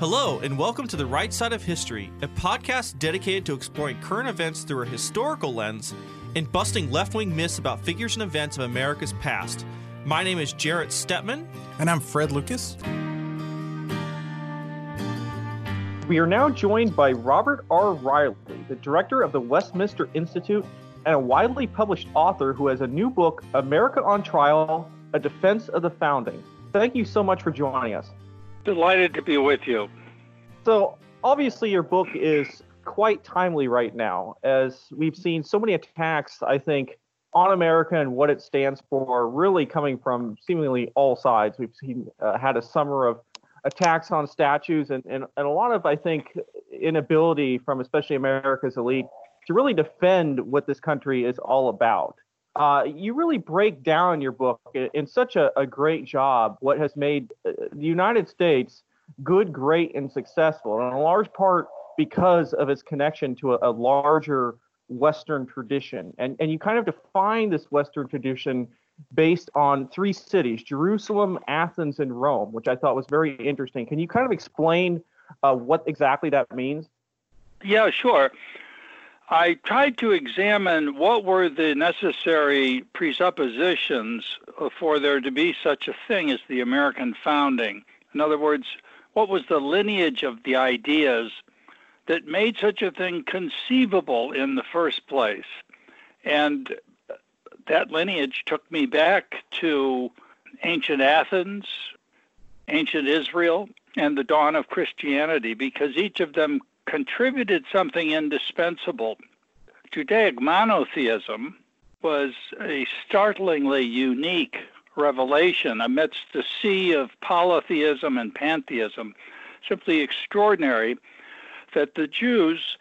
Hello, and welcome to The Right Side of History, a podcast dedicated to exploring current events through a historical lens and busting left wing myths about figures and events of America's past. My name is Jarrett Stepman. And I'm Fred Lucas. We are now joined by Robert R. Reilly, the director of the Westminster Institute and a widely published author who has a new book, America on Trial A Defense of the Founding. Thank you so much for joining us. Delighted to be with you. So, obviously, your book is quite timely right now, as we've seen so many attacks, I think, on America and what it stands for, really coming from seemingly all sides. We've seen uh, had a summer of attacks on statues and, and, and a lot of, I think, inability from especially America's elite to really defend what this country is all about. Uh, you really break down your book in such a, a great job what has made uh, the United States good, great, and successful, and in large part because of its connection to a, a larger Western tradition. And, and you kind of define this Western tradition based on three cities Jerusalem, Athens, and Rome, which I thought was very interesting. Can you kind of explain uh, what exactly that means? Yeah, sure. I tried to examine what were the necessary presuppositions for there to be such a thing as the American founding. In other words, what was the lineage of the ideas that made such a thing conceivable in the first place? And that lineage took me back to ancient Athens, ancient Israel, and the dawn of Christianity because each of them contributed something indispensable. Judaic monotheism was a startlingly unique revelation amidst the sea of polytheism and pantheism. Simply extraordinary that the Jews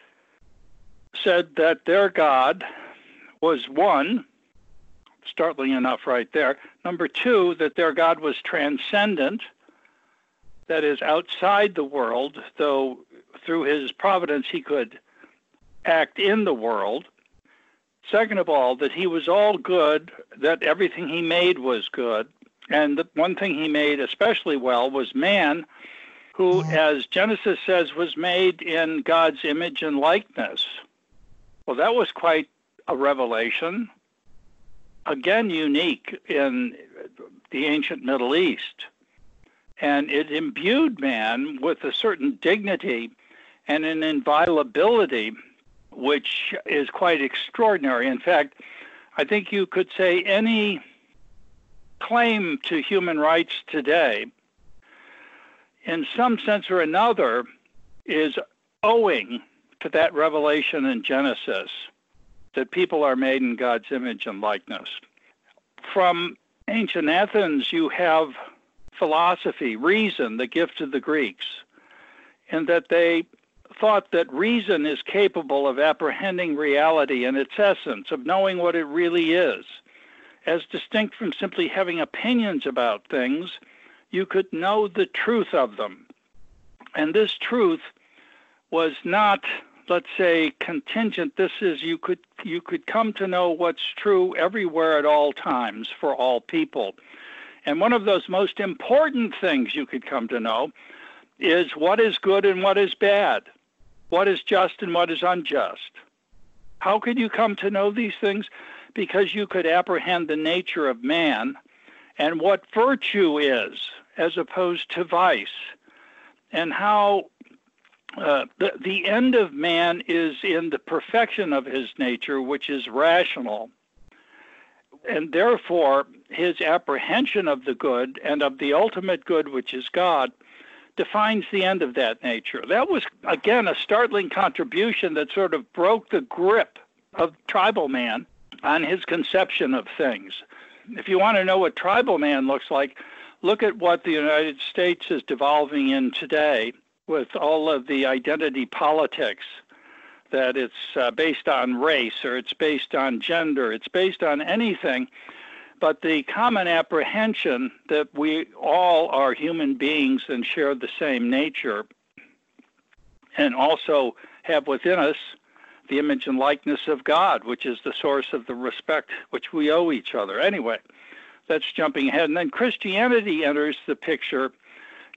said that their God was one, startling enough right there. Number two, that their God was transcendent, that is outside the world, though through his providence, he could act in the world. Second of all, that he was all good, that everything he made was good. And the one thing he made especially well was man, who, mm-hmm. as Genesis says, was made in God's image and likeness. Well, that was quite a revelation. Again, unique in the ancient Middle East. And it imbued man with a certain dignity and an inviolability which is quite extraordinary. In fact, I think you could say any claim to human rights today, in some sense or another, is owing to that revelation in Genesis that people are made in God's image and likeness. From ancient Athens, you have philosophy, reason, the gift of the Greeks, in that they thought that reason is capable of apprehending reality in its essence, of knowing what it really is. As distinct from simply having opinions about things, you could know the truth of them. And this truth was not, let's say, contingent. This is you could you could come to know what's true everywhere at all times for all people. And one of those most important things you could come to know is what is good and what is bad what is just and what is unjust. How could you come to know these things? Because you could apprehend the nature of man and what virtue is as opposed to vice, and how uh, the, the end of man is in the perfection of his nature, which is rational. And therefore, his apprehension of the good and of the ultimate good, which is God, defines the end of that nature. That was, again, a startling contribution that sort of broke the grip of tribal man on his conception of things. If you want to know what tribal man looks like, look at what the United States is devolving in today with all of the identity politics that it's uh, based on race or it's based on gender, it's based on anything but the common apprehension that we all are human beings and share the same nature, and also have within us the image and likeness of God, which is the source of the respect which we owe each other. Anyway, that's jumping ahead. And then Christianity enters the picture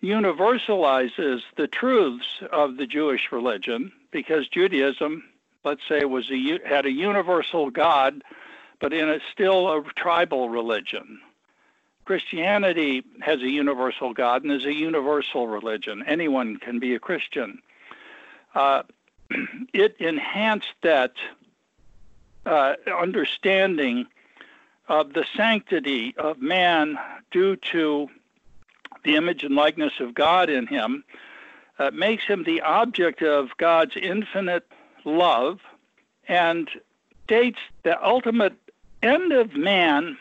universalizes the truths of the Jewish religion because Judaism, let's say, was a, had a universal God, but in a still a tribal religion. Christianity has a universal God and is a universal religion. Anyone can be a Christian. Uh, it enhanced that uh, understanding of the sanctity of man due to the image and likeness of God in him, uh, makes him the object of God's infinite love and states the ultimate end of man,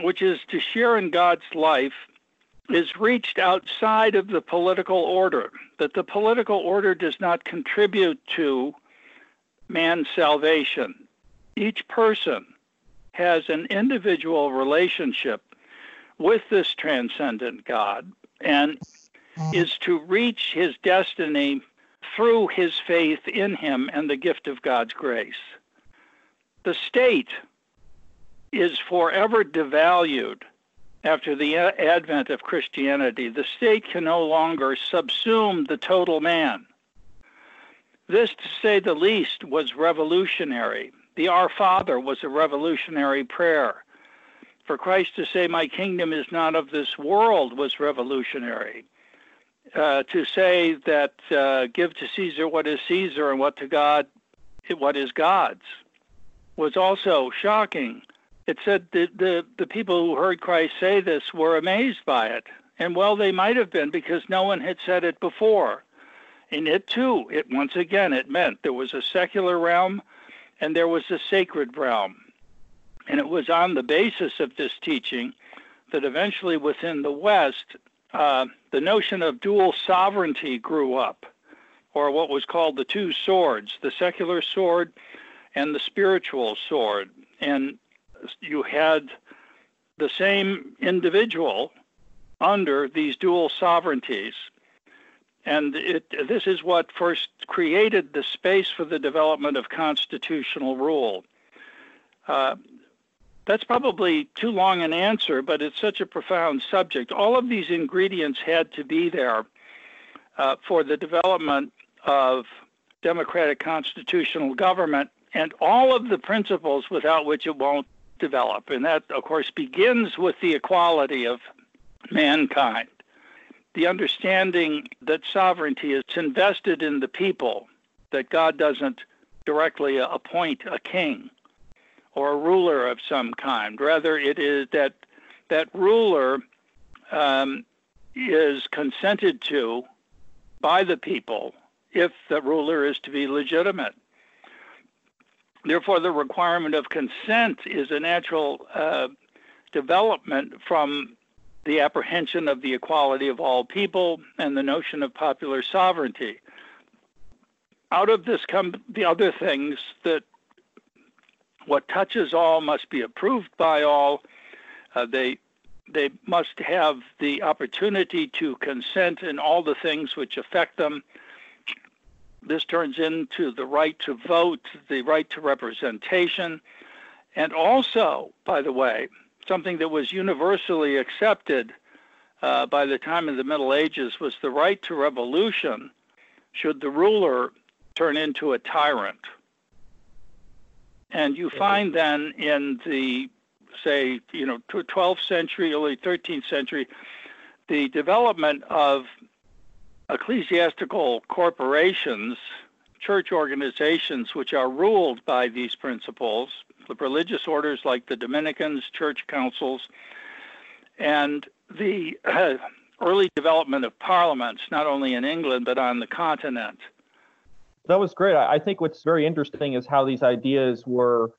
which is to share in God's life, is reached outside of the political order, that the political order does not contribute to man's salvation. Each person has an individual relationship with this transcendent God and mm-hmm. is to reach his destiny through his faith in him and the gift of God's grace. The state is forever devalued after the advent of Christianity. The state can no longer subsume the total man. This, to say the least, was revolutionary. The Our Father was a revolutionary prayer. For Christ to say, My kingdom is not of this world, was revolutionary. Uh, to say that uh, give to Caesar what is Caesar and what to God, what is God's, was also shocking. It said that the, the people who heard Christ say this were amazed by it. And well, they might have been because no one had said it before. And it too, it once again, it meant there was a secular realm and there was a sacred realm. And it was on the basis of this teaching that eventually within the West, uh, the notion of dual sovereignty grew up, or what was called the two swords, the secular sword and the spiritual sword. And you had the same individual under these dual sovereignties. And it, this is what first created the space for the development of constitutional rule. Uh, that's probably too long an answer, but it's such a profound subject. All of these ingredients had to be there uh, for the development of democratic constitutional government and all of the principles without which it won't develop. And that, of course, begins with the equality of mankind. The understanding that sovereignty is invested in the people, that God doesn't directly appoint a king or a ruler of some kind. Rather, it is that that ruler um, is consented to by the people if the ruler is to be legitimate. Therefore, the requirement of consent is a natural uh, development from the apprehension of the equality of all people and the notion of popular sovereignty. Out of this come the other things that what touches all must be approved by all. Uh, they they must have the opportunity to consent in all the things which affect them. This turns into the right to vote, the right to representation, and also, by the way, something that was universally accepted uh, by the time of the Middle Ages was the right to revolution should the ruler turn into a tyrant. And you find then in the, say, you know, 12th century, early 13th century, the development of ecclesiastical corporations, church organizations, which are ruled by these principles, the religious orders like the Dominicans, church councils, and the uh, early development of parliaments, not only in England but on the continent. That was great. I think what's very interesting is how these ideas were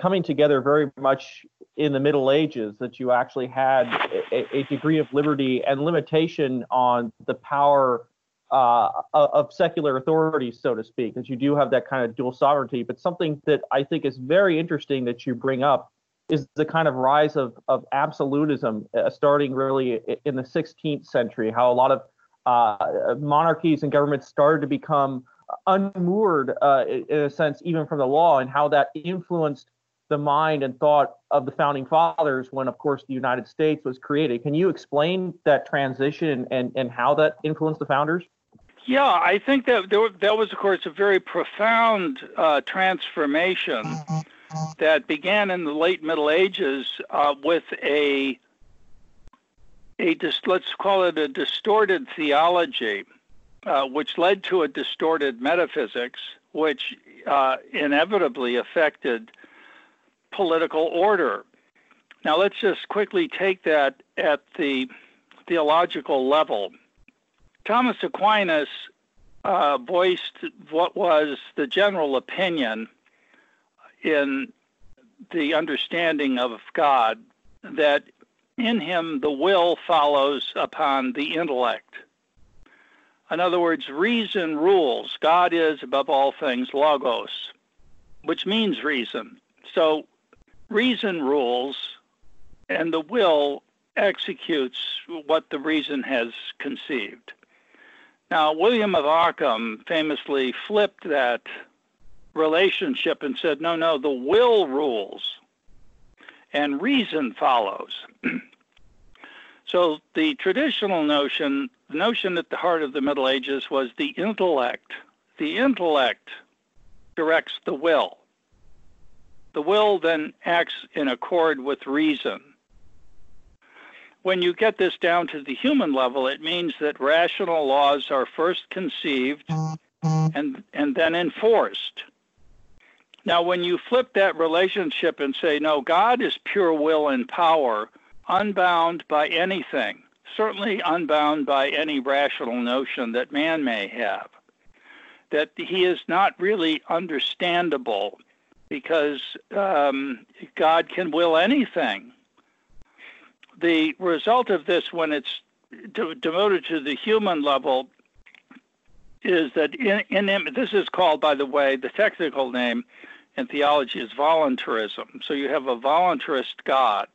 coming together very much in the Middle Ages, that you actually had a, a degree of liberty and limitation on the power uh, of secular authorities, so to speak, that you do have that kind of dual sovereignty. But something that I think is very interesting that you bring up is the kind of rise of, of absolutism, uh, starting really in the 16th century, how a lot of uh, monarchies and governments started to become unmoored uh, in a sense, even from the law, and how that influenced the mind and thought of the founding fathers when, of course, the United States was created. Can you explain that transition and, and how that influenced the founders? Yeah, I think that there, that was, of course, a very profound uh, transformation that began in the late Middle Ages uh, with a a let's call it a distorted theology, uh, which led to a distorted metaphysics, which uh, inevitably affected political order. Now, let's just quickly take that at the theological level. Thomas Aquinas uh, voiced what was the general opinion in the understanding of God that in him the will follows upon the intellect. In other words, reason rules. God is, above all things, logos, which means reason. So reason rules, and the will executes what the reason has conceived. Now, William of Ockham famously flipped that relationship and said, no, no, the will rules and reason follows. so the traditional notion, the notion at the heart of the Middle Ages was the intellect. The intellect directs the will. The will then acts in accord with reason. When you get this down to the human level, it means that rational laws are first conceived and, and then enforced. Now, when you flip that relationship and say, no, God is pure will and power, unbound by anything, certainly unbound by any rational notion that man may have, that he is not really understandable because um, God can will anything. The result of this, when it's de- devoted to the human level, is that in, in this is called, by the way, the technical name in theology is voluntarism. So you have a voluntarist God.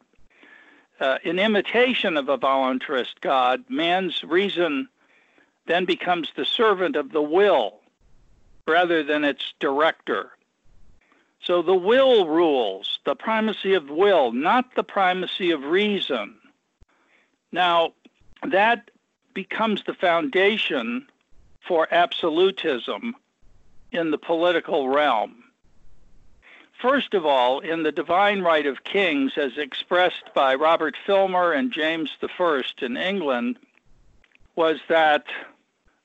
Uh, in imitation of a voluntarist God, man's reason then becomes the servant of the will rather than its director. So the will rules, the primacy of will, not the primacy of reason. Now, that becomes the foundation for absolutism in the political realm. First of all, in the Divine Right of Kings, as expressed by Robert Filmer and James I in England, was that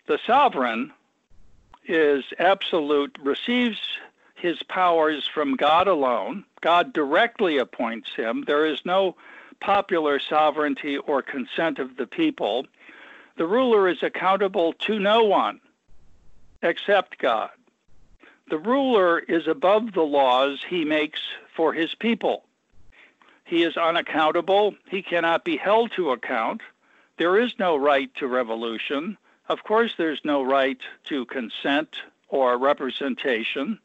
the sovereign is absolute, receives his powers from God alone. God directly appoints him. There is no popular sovereignty or consent of the people. The ruler is accountable to no one except God. The ruler is above the laws he makes for his people. He is unaccountable. He cannot be held to account. There is no right to revolution. Of course, there's no right to consent or representation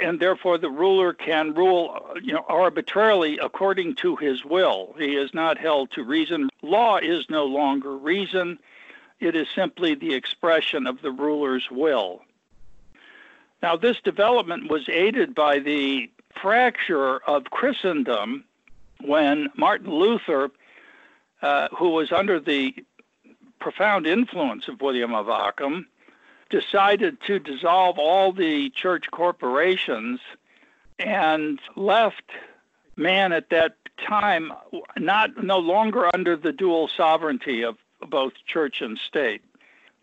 and therefore the ruler can rule you know arbitrarily according to his will. He is not held to reason. Law is no longer reason. It is simply the expression of the ruler's will. Now this development was aided by the fracture of christendom when martin luther uh, who was under the profound influence of william of ockham decided to dissolve all the church corporations and left man at that time not no longer under the dual sovereignty of both church and state.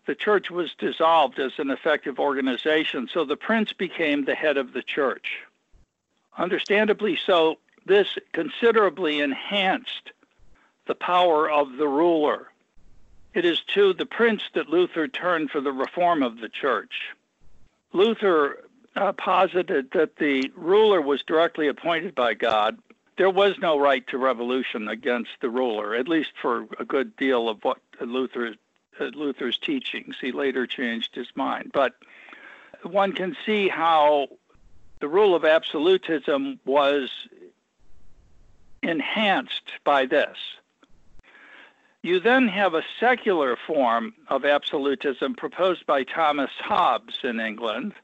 The church was dissolved as an effective organization, so the prince became the head of the church. Understandably so, this considerably enhanced the power of the ruler. It is to the prince that Luther turned for the reform of the church. Luther uh, posited that the ruler was directly appointed by God. There was no right to revolution against the ruler, at least for a good deal of what Luther, uh, Luther's teachings. He later changed his mind. But one can see how the rule of absolutism was enhanced by this. You then have a secular form of absolutism proposed by Thomas Hobbes in England.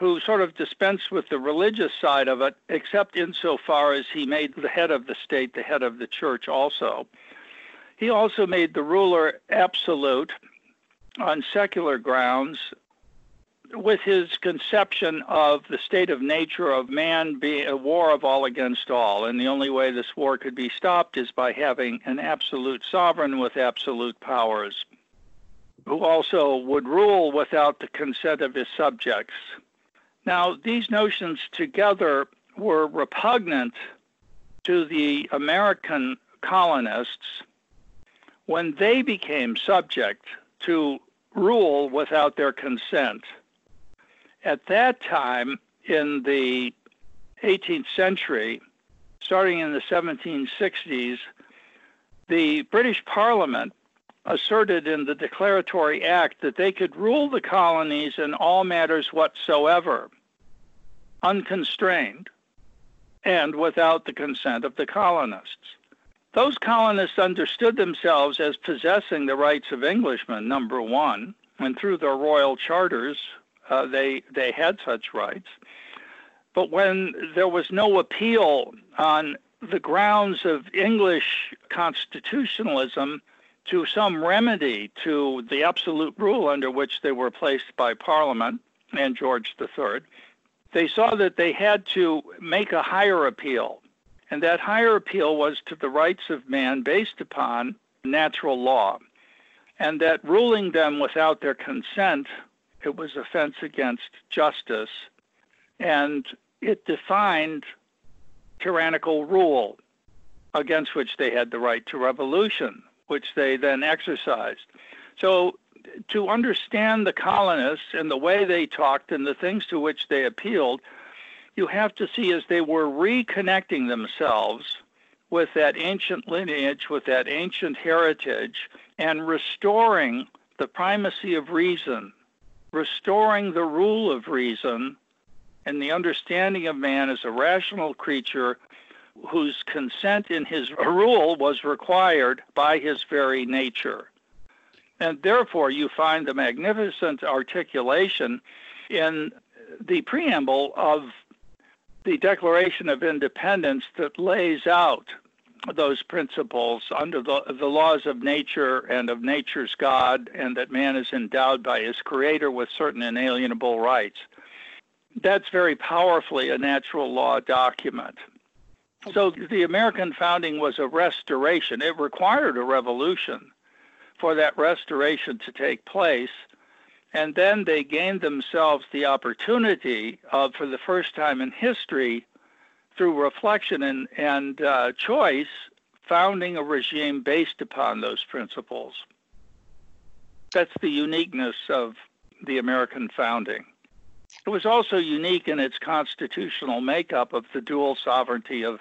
who sort of dispensed with the religious side of it, except insofar as he made the head of the state the head of the church also. He also made the ruler absolute on secular grounds with his conception of the state of nature of man being a war of all against all. And the only way this war could be stopped is by having an absolute sovereign with absolute powers, who also would rule without the consent of his subjects. Now, these notions together were repugnant to the American colonists when they became subject to rule without their consent. At that time, in the 18th century, starting in the 1760s, the British Parliament asserted in the Declaratory Act that they could rule the colonies in all matters whatsoever, unconstrained, and without the consent of the colonists. Those colonists understood themselves as possessing the rights of Englishmen, number one, and through their royal charters, uh, they they had such rights. But when there was no appeal on the grounds of English constitutionalism to some remedy to the absolute rule under which they were placed by Parliament and George III, they saw that they had to make a higher appeal. And that higher appeal was to the rights of man based upon natural law. And that ruling them without their consent it was offense against justice, and it defined tyrannical rule against which they had the right to revolution, which they then exercised. So, to understand the colonists and the way they talked and the things to which they appealed, you have to see as they were reconnecting themselves with that ancient lineage, with that ancient heritage, and restoring the primacy of reason restoring the rule of reason and the understanding of man as a rational creature whose consent in his rule was required by his very nature. And therefore, you find the magnificent articulation in the preamble of the Declaration of Independence that lays out those principles under the, the laws of nature and of nature's God, and that man is endowed by his creator with certain inalienable rights. That's very powerfully a natural law document. So the American founding was a restoration. It required a revolution for that restoration to take place. And then they gained themselves the opportunity of, for the first time in history, through reflection and, and uh, choice, founding a regime based upon those principles. That's the uniqueness of the American founding. It was also unique in its constitutional makeup of the dual sovereignty of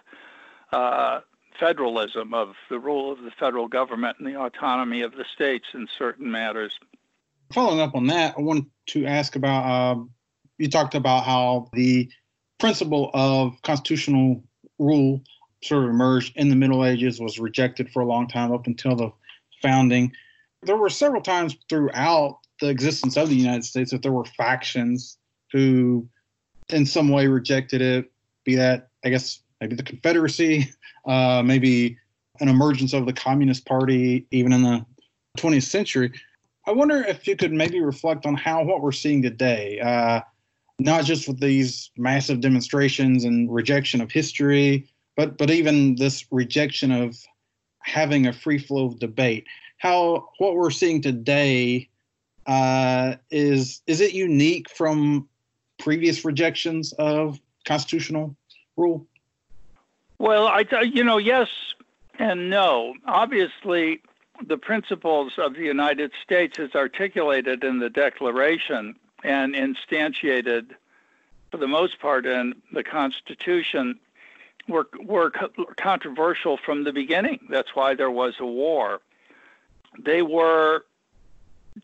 uh, federalism, of the rule of the federal government and the autonomy of the states in certain matters. Following up on that, I wanted to ask about uh, you talked about how the principle of constitutional rule sort of emerged in the Middle Ages, was rejected for a long time up until the founding. There were several times throughout the existence of the United States that there were factions who, in some way, rejected it, be that, I guess, maybe the Confederacy, uh, maybe an emergence of the Communist Party, even in the 20th century. I wonder if you could maybe reflect on how what we're seeing today. Uh, not just with these massive demonstrations and rejection of history, but but even this rejection of having a free flow of debate. How what we're seeing today uh, is is it unique from previous rejections of constitutional rule? Well, I you know yes and no. Obviously, the principles of the United States as articulated in the Declaration and instantiated for the most part in the Constitution were, were controversial from the beginning. That's why there was a war. They were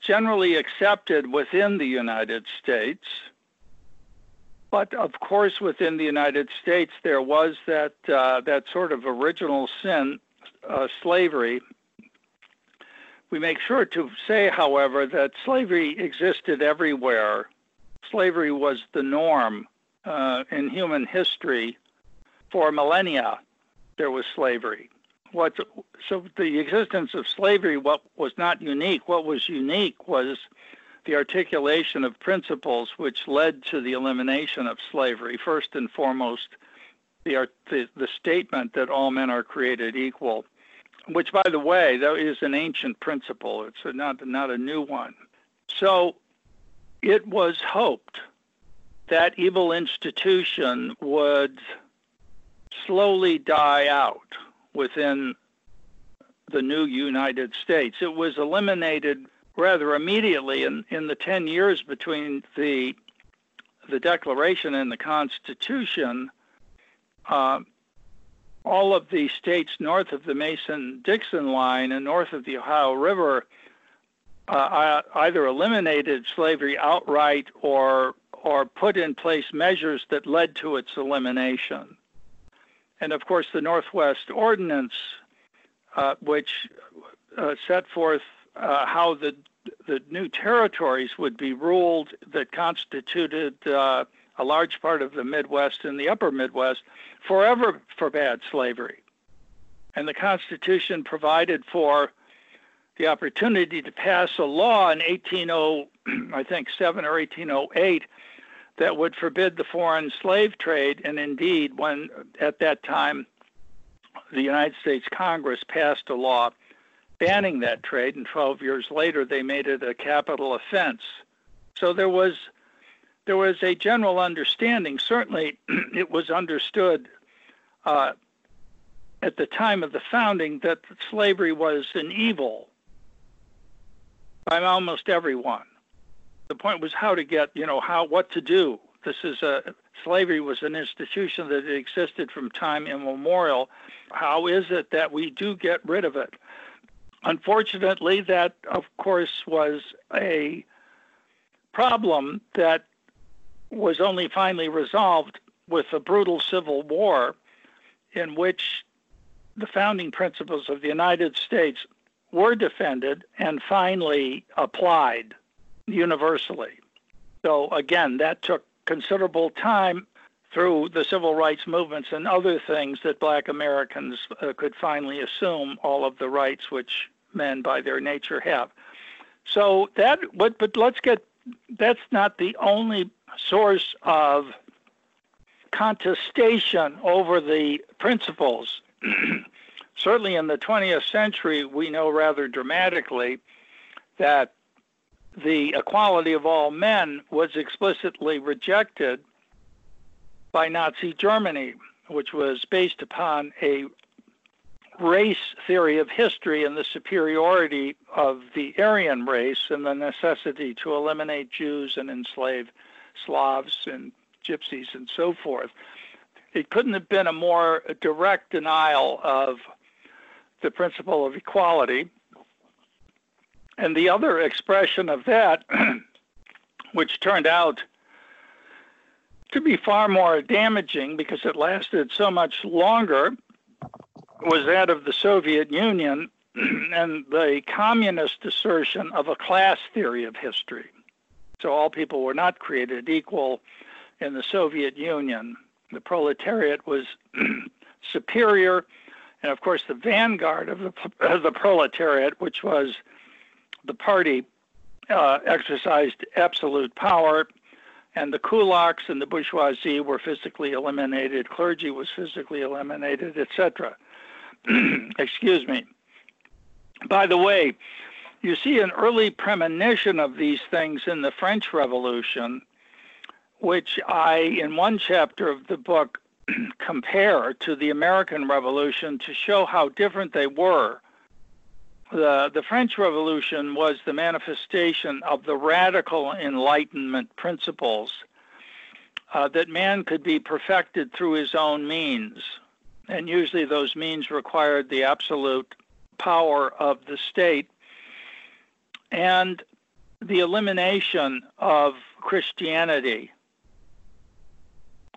generally accepted within the United States. But of course, within the United States, there was that uh, that sort of original sin, uh, slavery, we make sure to say, however, that slavery existed everywhere slavery was the norm uh, in human history for millennia. There was slavery. What, so the existence of slavery, what was not unique, what was unique was the articulation of principles which led to the elimination of slavery. First and foremost, the, the, the statement that all men are created equal, which, by the way, that is an ancient principle. It's not not a new one. So, it was hoped that evil institution would slowly die out within the new United States. It was eliminated rather immediately in, in the 10 years between the the Declaration and the Constitution. Uh, all of the states north of the Mason-Dixon line and north of the Ohio River uh, either eliminated slavery outright or or put in place measures that led to its elimination. And of course, the Northwest Ordinance, uh, which uh, set forth uh, how the the new territories would be ruled that constituted uh, a large part of the Midwest and the Upper Midwest, forever forbade slavery. And the Constitution provided for the opportunity to pass a law in 180, I think, 7 or 1808 that would forbid the foreign slave trade. And indeed, when at that time the United States Congress passed a law banning that trade, and 12 years later they made it a capital offense. So there was there was a general understanding. Certainly, it was understood uh, at the time of the founding that slavery was an evil by almost everyone. The point was how to get, you know, how what to do. This is a slavery was an institution that existed from time immemorial. How is it that we do get rid of it? Unfortunately, that of course was a problem that was only finally resolved with a brutal civil war in which the founding principles of the United States were defended and finally applied universally. So, again, that took considerable time through the civil rights movements and other things that black Americans uh, could finally assume all of the rights which men by their nature have. So that but but let's get that's not the only source of contestation over the principles. Certainly in the 20th century, we know rather dramatically that the equality of all men was explicitly rejected by Nazi Germany, which was based upon a race theory of history and the superiority of the Aryan race and the necessity to eliminate Jews and enslave Slavs and Gypsies and so forth. It couldn't have been a more direct denial of the principle of equality. And the other expression of that, which turned out to be far more damaging because it lasted so much longer, was that of the Soviet Union and the communist assertion of a class theory of history. So all people were not created equal in the Soviet Union. The proletariat was superior and of course the vanguard of the, of the proletariat, which was the party, uh, exercised absolute power, and the kulaks and the bourgeoisie were physically eliminated, clergy was physically eliminated, etc. Excuse me. By the way, you see an early premonition of these things in the French Revolution, which I, in one chapter of the book, compare to the American Revolution to show how different they were. The, the French Revolution was the manifestation of the radical Enlightenment principles uh, that man could be perfected through his own means. And usually those means required the absolute power of the state and the elimination of Christianity.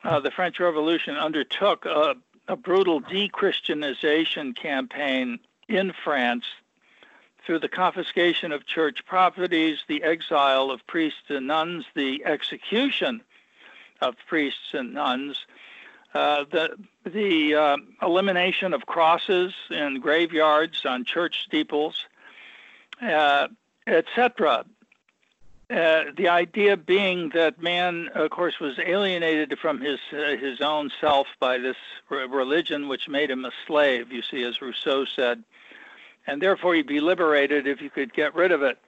Uh, the French Revolution undertook a, a brutal de-Christianization campaign in France through the confiscation of church properties, the exile of priests and nuns, the execution of priests and nuns, uh, the the uh, elimination of crosses in graveyards on church steeples, uh, etc. Uh, the idea being that man, of course, was alienated from his uh, his own self by this religion, which made him a slave. You see, as Rousseau said, and therefore he'd be liberated if you could get rid of it.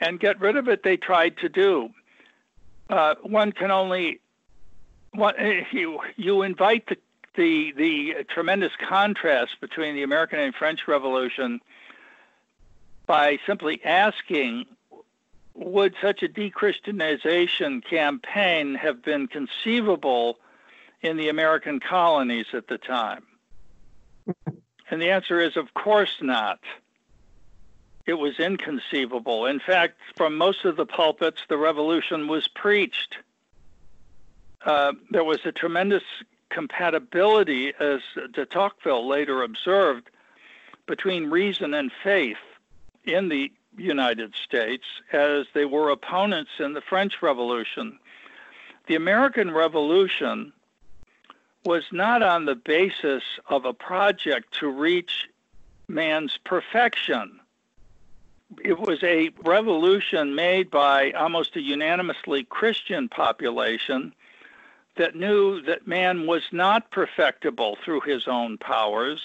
And get rid of it, they tried to do. Uh, one can only what, you you invite the, the the tremendous contrast between the American and French Revolution by simply asking would such a dechristianization campaign have been conceivable in the American colonies at the time? And the answer is, of course not. It was inconceivable. In fact, from most of the pulpits, the revolution was preached. Uh, there was a tremendous compatibility, as de Tocqueville later observed, between reason and faith in the United States as they were opponents in the French Revolution. The American Revolution was not on the basis of a project to reach man's perfection. It was a revolution made by almost a unanimously Christian population that knew that man was not perfectible through his own powers,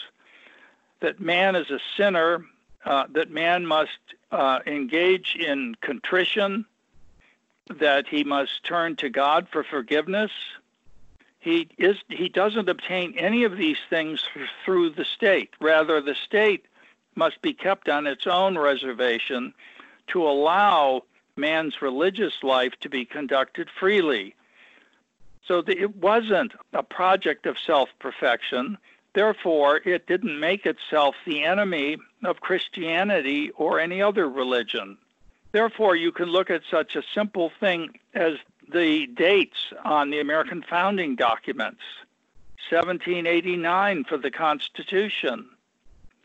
that man is a sinner, uh, that man must uh, engage in contrition, that he must turn to God for forgiveness, he is he doesn't obtain any of these things through the state. Rather, the state must be kept on its own reservation to allow man's religious life to be conducted freely. So the, it wasn't a project of self-perfection. Therefore, it didn't make itself the enemy of Christianity or any other religion. Therefore, you can look at such a simple thing as the dates on the American founding documents 1789 for the Constitution,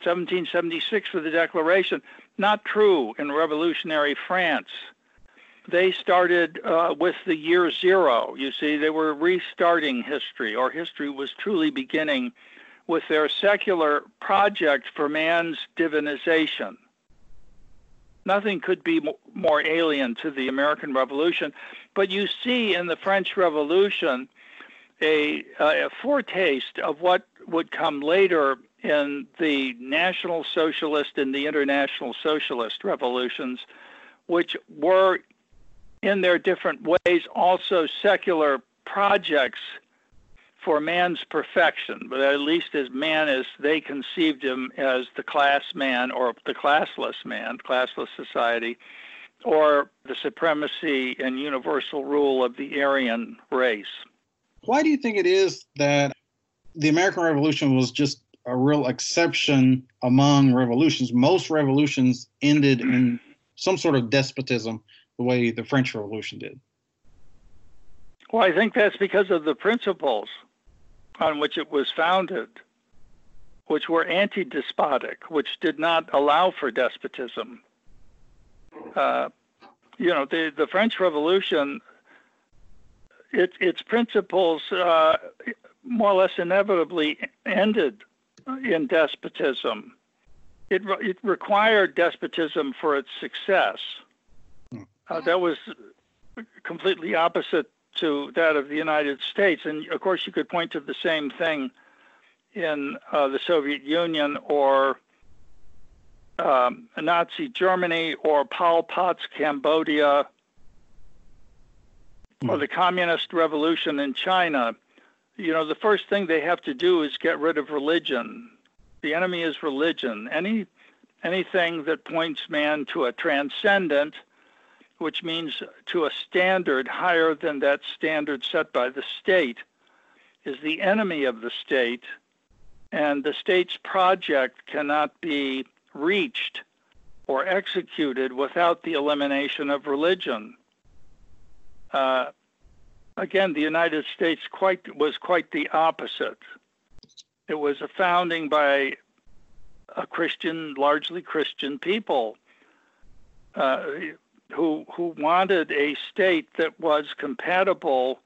1776 for the Declaration. Not true in revolutionary France. They started uh, with the year zero. You see, they were restarting history, or history was truly beginning with their secular project for man's divinization. Nothing could be more alien to the American Revolution. But you see in the French Revolution a, a foretaste of what would come later in the National Socialist and the International Socialist revolutions, which were in their different ways also secular projects for man's perfection, but at least as man as they conceived him as the class man or the classless man, classless society, or the supremacy and universal rule of the Aryan race. Why do you think it is that the American Revolution was just a real exception among revolutions? Most revolutions ended in some sort of despotism, the way the French Revolution did. Well, I think that's because of the principles on which it was founded, which were anti despotic, which did not allow for despotism. Uh, you know, the, the French Revolution, it, its principles uh, more or less inevitably ended in despotism. It, it required despotism for its success. Hmm. Uh, that was completely opposite to that of the United States. And of course, you could point to the same thing in uh, the Soviet Union or um, Nazi Germany or Pol Pot's Cambodia mm. or hmm. the Communist Revolution in China. You know, the first thing they have to do is get rid of religion. The enemy is religion. Any anything that points man to a transcendent which means to a standard higher than that standard set by the state, is the enemy of the state, and the state's project cannot be reached or executed without the elimination of religion. Uh, again, the United States quite was quite the opposite. It was a founding by a Christian, largely Christian people uh, who who wanted a state that was compatible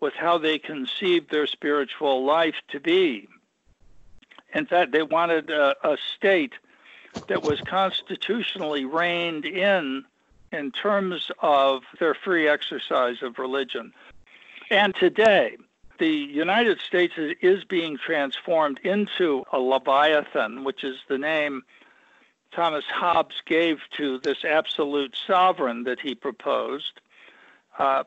with how they conceived their spiritual life to be. In fact, they wanted a, a state that was constitutionally reined in in terms of their free exercise of religion. And today, the United States is being transformed into a Leviathan, which is the name Thomas Hobbes gave to this absolute sovereign that he proposed. Uh,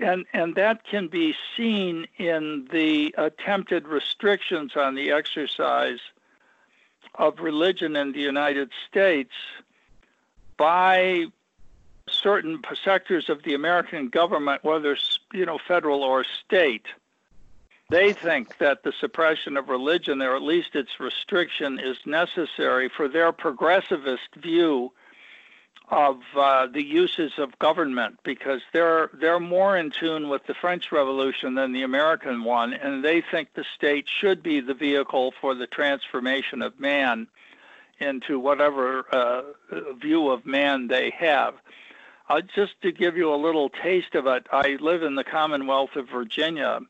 and, and that can be seen in the attempted restrictions on the exercise of religion in the United States by certain sectors of the American government, whether you know federal or state. They think that the suppression of religion, or at least its restriction, is necessary for their progressivist view of uh, the uses of government because they're they're more in tune with the French Revolution than the American one, and they think the state should be the vehicle for the transformation of man into whatever uh, view of man they have. Uh, just to give you a little taste of it, I live in the Commonwealth of Virginia,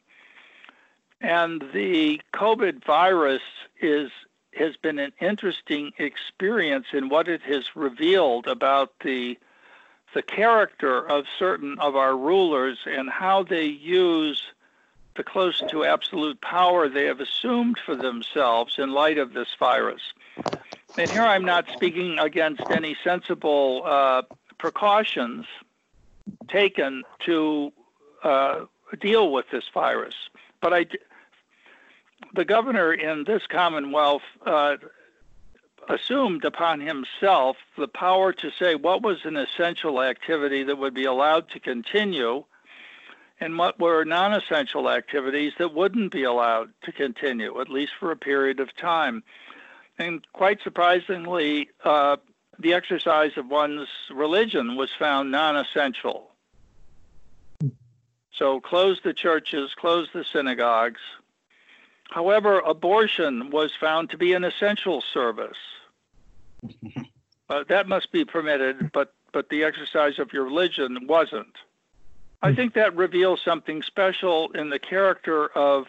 and the COVID virus is has been an interesting experience in what it has revealed about the the character of certain of our rulers and how they use the close to absolute power they have assumed for themselves in light of this virus. And here I'm not speaking against any sensible uh, precautions taken to uh, deal with this virus, but I, the governor in this Commonwealth uh, assumed upon himself the power to say what was an essential activity that would be allowed to continue and what were non essential activities that wouldn't be allowed to continue, at least for a period of time. And quite surprisingly, uh, the exercise of one's religion was found non essential. So close the churches, close the synagogues, However, abortion was found to be an essential service. uh, that must be permitted, but, but the exercise of your religion wasn't. I hmm. think that reveals something special in the character of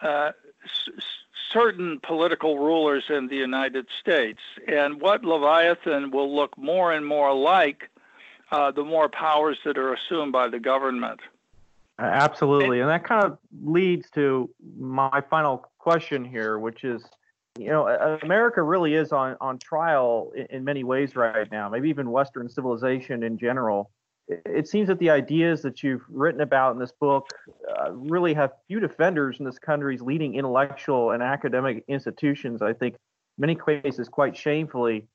uh, s- certain political rulers in the United States. And what Leviathan will look more and more like uh, the more powers that are assumed by the government. Absolutely. And that kind of leads to my final question here, which is you know, America really is on, on trial in, in many ways right now, maybe even Western civilization in general. It, it seems that the ideas that you've written about in this book uh, really have few defenders in this country's leading intellectual and academic institutions. I think many cases quite shamefully.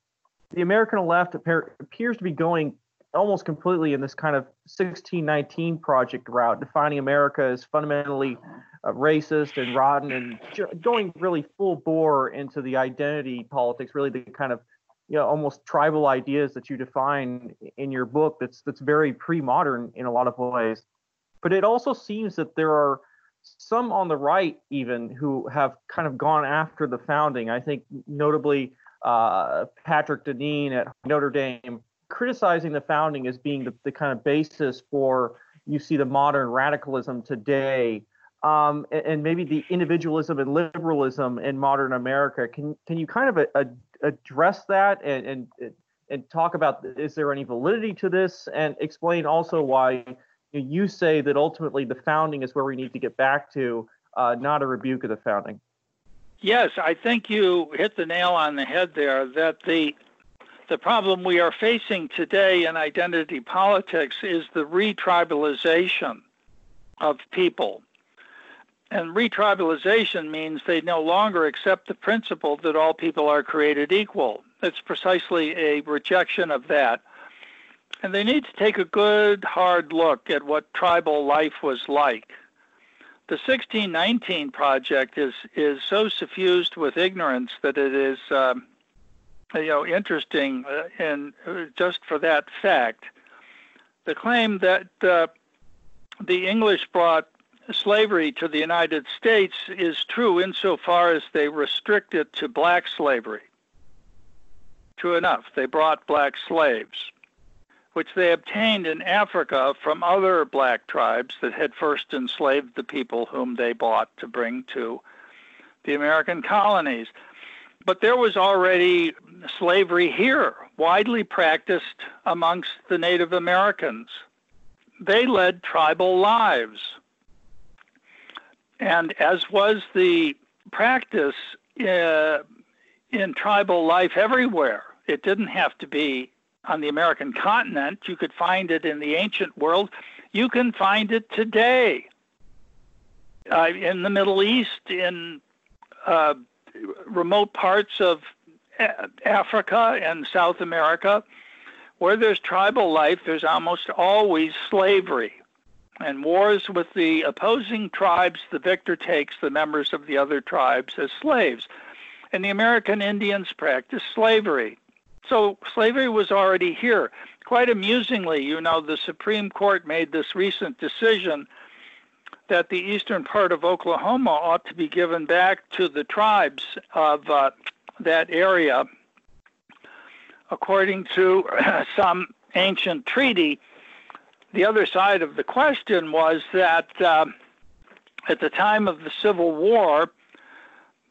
The American left appear, appears to be going almost completely in this kind of 1619 project route, defining America as fundamentally uh, racist and rotten, and going really full bore into the identity politics, really the kind of you know almost tribal ideas that you define in your book. That's that's very pre-modern in a lot of ways. But it also seems that there are some on the right even who have kind of gone after the founding. I think notably uh, Patrick Deneen at Notre Dame criticizing the founding as being the, the kind of basis for you see the modern radicalism today um, and, maybe the individualism and liberalism in modern America. Can can you kind of a, a address that and, and and talk about is there any validity to this and explain also why you say that ultimately the founding is where we need to get back to, uh, not a rebuke of the founding. Yes, I think you hit the nail on the head there. That the the problem we are facing today in identity politics is the retribalization of people. And retribalization means they no longer accept the principle that all people are created equal. It's precisely a rejection of that. And they need to take a good, hard look at what tribal life was like. The 1619 project is, is so suffused with ignorance that it is um, you know, interesting, uh, and uh, just for that fact, the claim that uh, the English brought slavery to the United States is true insofar as they restrict it to black slavery. True enough, they brought black slaves, which they obtained in Africa from other black tribes that had first enslaved the people whom they bought to bring to the American colonies. But there was already slavery here, widely practiced amongst the Native Americans. They led tribal lives. And as was the practice uh, in tribal life everywhere, it didn't have to be on the American continent. You could find it in the ancient world. You can find it today uh, in the Middle East, in uh, remote parts of Africa and South America, where there's tribal life, there's almost always slavery. And wars with the opposing tribes, the victor takes the members of the other tribes as slaves. And the American Indians practiced slavery. So slavery was already here. Quite amusingly, you know, the Supreme Court made this recent decision that the eastern part of Oklahoma ought to be given back to the tribes of uh, that area according to some ancient treaty. The other side of the question was that uh, at the time of the Civil War,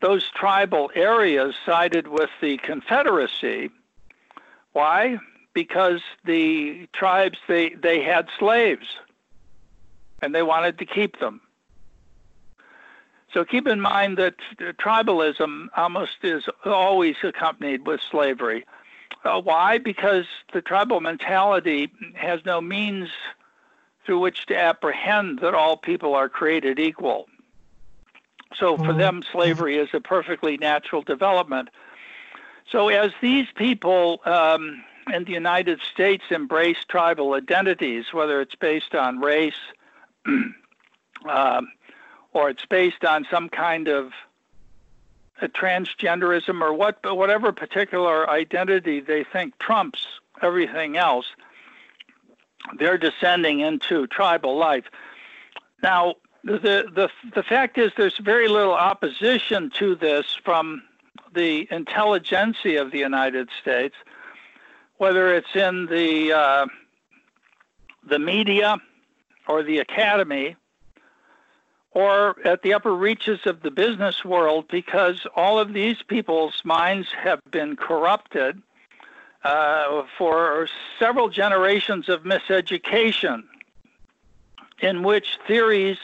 those tribal areas sided with the Confederacy. Why? Because the tribes they, they had slaves and they wanted to keep them. So keep in mind that tribalism almost is always accompanied with slavery. Uh, why? Because the tribal mentality has no means through which to apprehend that all people are created equal. So for mm-hmm. them, slavery is a perfectly natural development. So as these people um, in the United States embrace tribal identities, whether it's based on race, uh, or it's based on some kind of transgenderism or what, whatever particular identity they think trumps everything else, they're descending into tribal life. Now, the, the, the fact is there's very little opposition to this from the intelligentsia of the United States, whether it's in the, uh, the media or the academy or at the upper reaches of the business world because all of these people's minds have been corrupted uh, for several generations of miseducation in which theories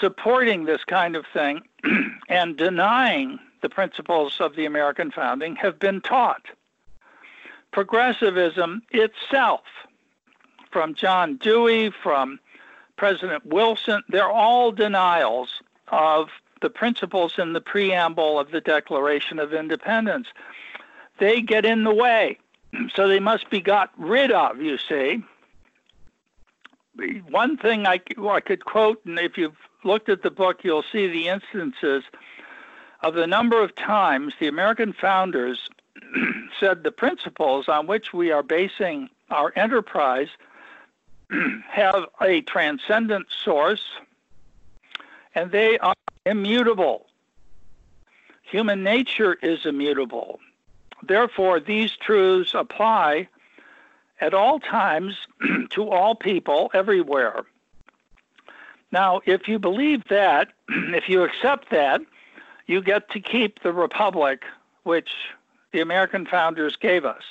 supporting this kind of thing and denying the principles of the American founding have been taught. Progressivism itself, from John Dewey, from President Wilson, they're all denials of the principles in the preamble of the Declaration of Independence. They get in the way, so they must be got rid of, you see. One thing I, I could quote, and if you've looked at the book, you'll see the instances of the number of times the American founders said the principles on which we are basing our enterprise have a transcendent source and they are immutable. Human nature is immutable. Therefore, these truths apply at all times to all people everywhere. Now, if you believe that, if you accept that, you get to keep the republic which the American founders gave us.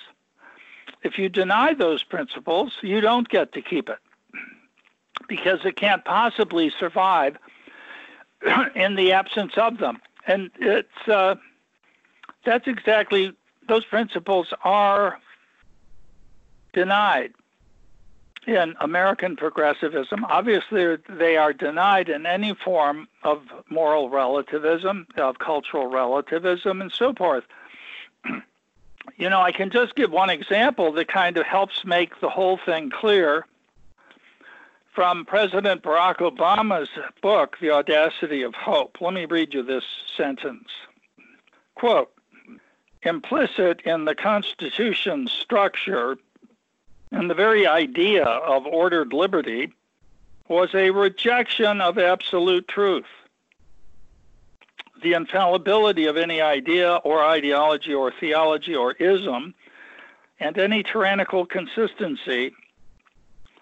If you deny those principles, you don't get to keep it because it can't possibly survive in the absence of them. And it's uh, that's exactly those principles are denied in American progressivism. Obviously, they are denied in any form of moral relativism, of cultural relativism, and so forth. You know, I can just give one example that kind of helps make the whole thing clear from President Barack Obama's book, The Audacity of Hope. Let me read you this sentence. Quote, implicit in the Constitution's structure and the very idea of ordered liberty was a rejection of absolute truth. The infallibility of any idea or ideology or theology or ism, and any tyrannical consistency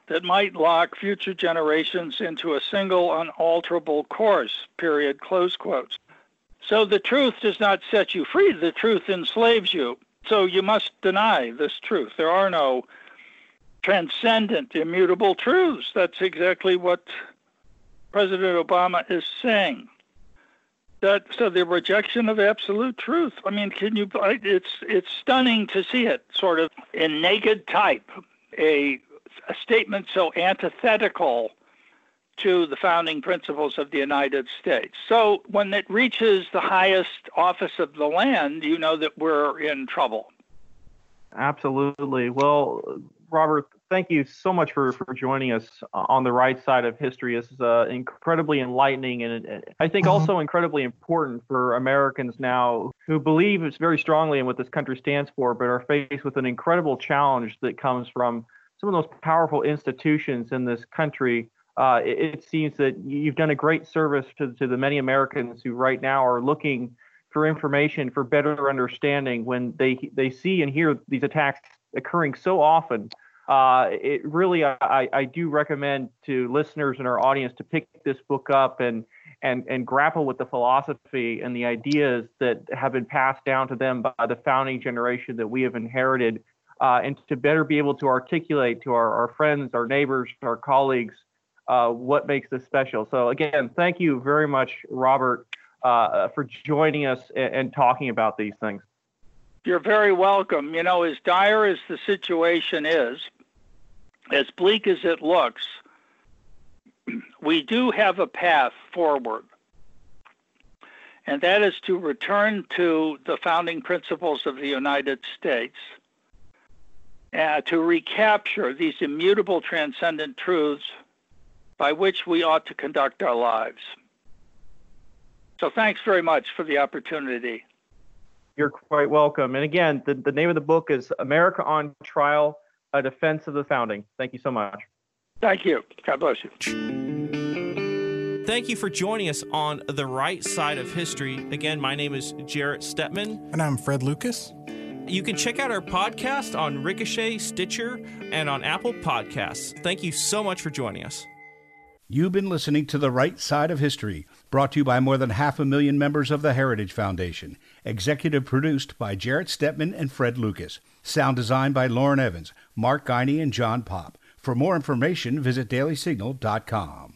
that might lock future generations into a single unalterable course, period, close quotes. So the truth does not set you free, the truth enslaves you. So you must deny this truth. There are no transcendent, immutable truths. That's exactly what President Obama is saying. That so the rejection of absolute truth. I mean, can you? It's it's stunning to see it sort of in naked type. A a statement so antithetical to the founding principles of the United States. So when it reaches the highest office of the land, you know that we're in trouble. Absolutely. Well, Robert, thank you so much for, for joining us on the right side of history. This is uh, incredibly enlightening and I think mm-hmm. also incredibly important for Americans now who believe very strongly in what this country stands for, but are faced with an incredible challenge that comes from some of those powerful institutions in this country uh, it, it, seems that you've done a great service to, to the many Americans who right now are looking for information for better understanding when they they see and hear these attacks occurring so often. Uh, it really, I, I do recommend to listeners and our audience to pick this book up and and and grapple with the philosophy and the ideas that have been passed down to them by the founding generation that we have inherited, uh, and to better be able to articulate to our, our friends, our neighbors, our colleagues uh, what makes this special. So again, thank you very much, Robert, uh, for joining us and, and, talking about these things. You're very welcome. You know, as dire as the situation is, as bleak as it looks, we do have a path forward. And that is to return to the founding principles of the United States, uh, to recapture these immutable transcendent truths by which we ought to conduct our lives. So thanks very much for the opportunity. You're quite welcome. And again, the, the name of the book is America on Trial A Defense of the Founding. Thank you so much. Thank you. God bless you. Thank you for joining us on The Right Side of History. Again, my name is Jarrett Stepman. And I'm Fred Lucas. You can check out our podcast on Ricochet, Stitcher, and on Apple Podcasts. Thank you so much for joining us. You've been listening to The Right Side of History, brought to you by more than half a million members of the Heritage Foundation. Executive produced by Jarrett Stepman and Fred Lucas. Sound designed by Lauren Evans, Mark Geiny, and John Popp. For more information, visit dailysignal.com.